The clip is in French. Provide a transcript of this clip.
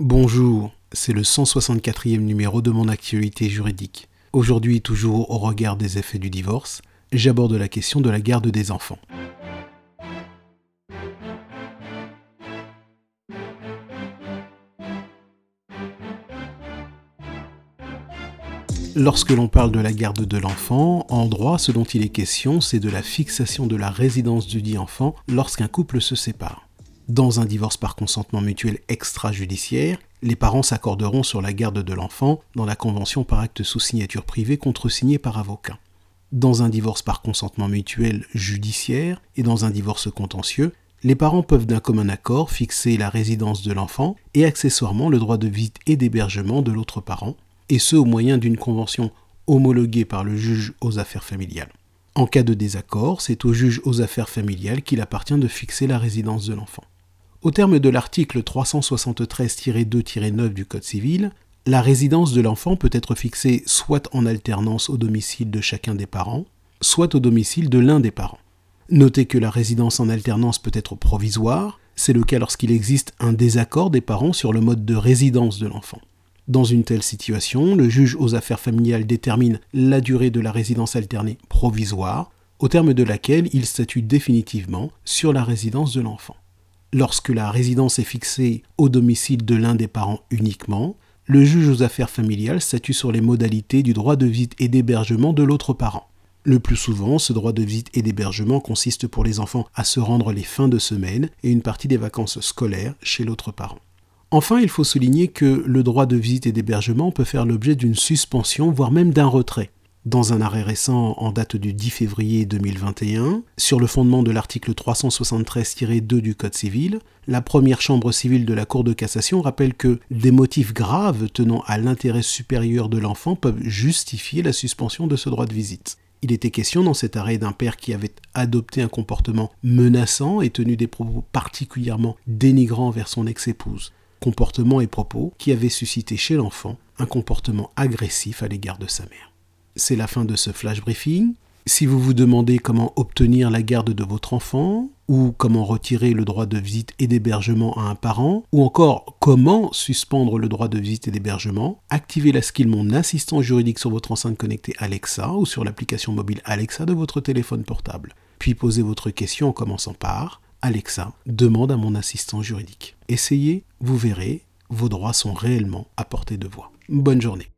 Bonjour, c'est le 164e numéro de mon actualité juridique. Aujourd'hui, toujours au regard des effets du divorce, j'aborde la question de la garde des enfants. Lorsque l'on parle de la garde de l'enfant, en droit, ce dont il est question, c'est de la fixation de la résidence du dit enfant lorsqu'un couple se sépare. Dans un divorce par consentement mutuel extrajudiciaire, les parents s'accorderont sur la garde de l'enfant dans la convention par acte sous signature privée contresignée par avocat. Dans un divorce par consentement mutuel judiciaire et dans un divorce contentieux, les parents peuvent d'un commun accord fixer la résidence de l'enfant et accessoirement le droit de visite et d'hébergement de l'autre parent, et ce au moyen d'une convention homologuée par le juge aux affaires familiales. En cas de désaccord, c'est au juge aux affaires familiales qu'il appartient de fixer la résidence de l'enfant. Au terme de l'article 373-2-9 du Code civil, la résidence de l'enfant peut être fixée soit en alternance au domicile de chacun des parents, soit au domicile de l'un des parents. Notez que la résidence en alternance peut être provisoire, c'est le cas lorsqu'il existe un désaccord des parents sur le mode de résidence de l'enfant. Dans une telle situation, le juge aux affaires familiales détermine la durée de la résidence alternée provisoire, au terme de laquelle il statue définitivement sur la résidence de l'enfant. Lorsque la résidence est fixée au domicile de l'un des parents uniquement, le juge aux affaires familiales statue sur les modalités du droit de visite et d'hébergement de l'autre parent. Le plus souvent, ce droit de visite et d'hébergement consiste pour les enfants à se rendre les fins de semaine et une partie des vacances scolaires chez l'autre parent. Enfin, il faut souligner que le droit de visite et d'hébergement peut faire l'objet d'une suspension, voire même d'un retrait. Dans un arrêt récent en date du 10 février 2021, sur le fondement de l'article 373-2 du Code civil, la première chambre civile de la Cour de cassation rappelle que des motifs graves tenant à l'intérêt supérieur de l'enfant peuvent justifier la suspension de ce droit de visite. Il était question dans cet arrêt d'un père qui avait adopté un comportement menaçant et tenu des propos particulièrement dénigrants vers son ex-épouse comportements et propos qui avaient suscité chez l'enfant un comportement agressif à l'égard de sa mère. C'est la fin de ce flash briefing. Si vous vous demandez comment obtenir la garde de votre enfant, ou comment retirer le droit de visite et d'hébergement à un parent, ou encore comment suspendre le droit de visite et d'hébergement, activez la skill Mon assistant juridique sur votre enceinte connectée Alexa ou sur l'application mobile Alexa de votre téléphone portable. Puis posez votre question en commençant par Alexa, demande à mon assistant juridique. Essayez, vous verrez, vos droits sont réellement à portée de voix. Bonne journée.